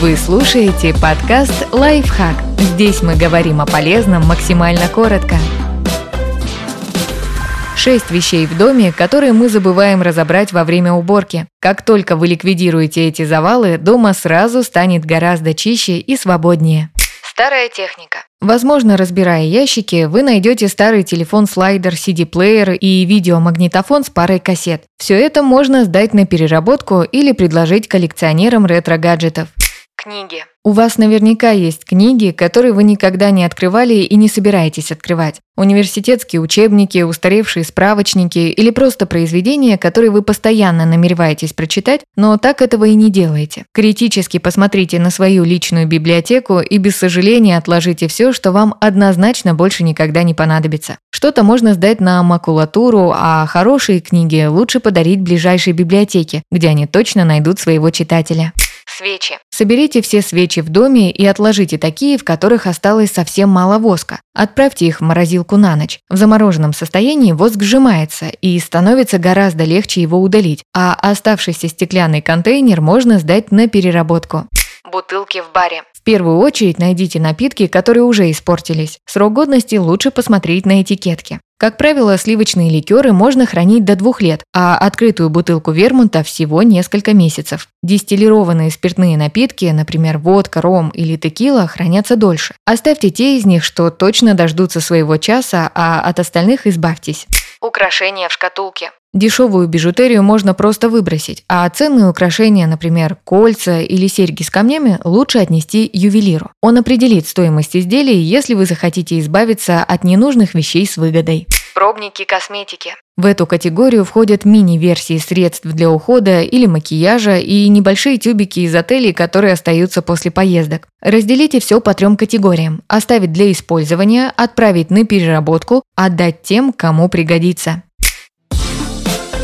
Вы слушаете подкаст «Лайфхак». Здесь мы говорим о полезном максимально коротко. Шесть вещей в доме, которые мы забываем разобрать во время уборки. Как только вы ликвидируете эти завалы, дома сразу станет гораздо чище и свободнее. Старая техника. Возможно, разбирая ящики, вы найдете старый телефон-слайдер, CD-плеер и видеомагнитофон с парой кассет. Все это можно сдать на переработку или предложить коллекционерам ретро-гаджетов. Книги. У вас наверняка есть книги, которые вы никогда не открывали и не собираетесь открывать. Университетские учебники, устаревшие справочники или просто произведения, которые вы постоянно намереваетесь прочитать, но так этого и не делаете. Критически посмотрите на свою личную библиотеку и без сожаления отложите все, что вам однозначно больше никогда не понадобится. Что-то можно сдать на макулатуру, а хорошие книги лучше подарить ближайшей библиотеке, где они точно найдут своего читателя. Свечи. Соберите все свечи в доме и отложите такие, в которых осталось совсем мало воска. Отправьте их в морозилку на ночь. В замороженном состоянии воск сжимается и становится гораздо легче его удалить, а оставшийся стеклянный контейнер можно сдать на переработку. Бутылки в баре. В первую очередь найдите напитки, которые уже испортились. Срок годности лучше посмотреть на этикетке. Как правило, сливочные ликеры можно хранить до двух лет, а открытую бутылку вермунта всего несколько месяцев. Дистиллированные спиртные напитки, например, водка, ром или текила, хранятся дольше. Оставьте те из них, что точно дождутся своего часа, а от остальных избавьтесь. Украшения в шкатулке. Дешевую бижутерию можно просто выбросить, а ценные украшения, например, кольца или серьги с камнями, лучше отнести ювелиру. Он определит стоимость изделий, если вы захотите избавиться от ненужных вещей с выгодой. Пробники косметики. В эту категорию входят мини-версии средств для ухода или макияжа и небольшие тюбики из отелей, которые остаются после поездок. Разделите все по трем категориям. Оставить для использования, отправить на переработку, отдать тем, кому пригодится.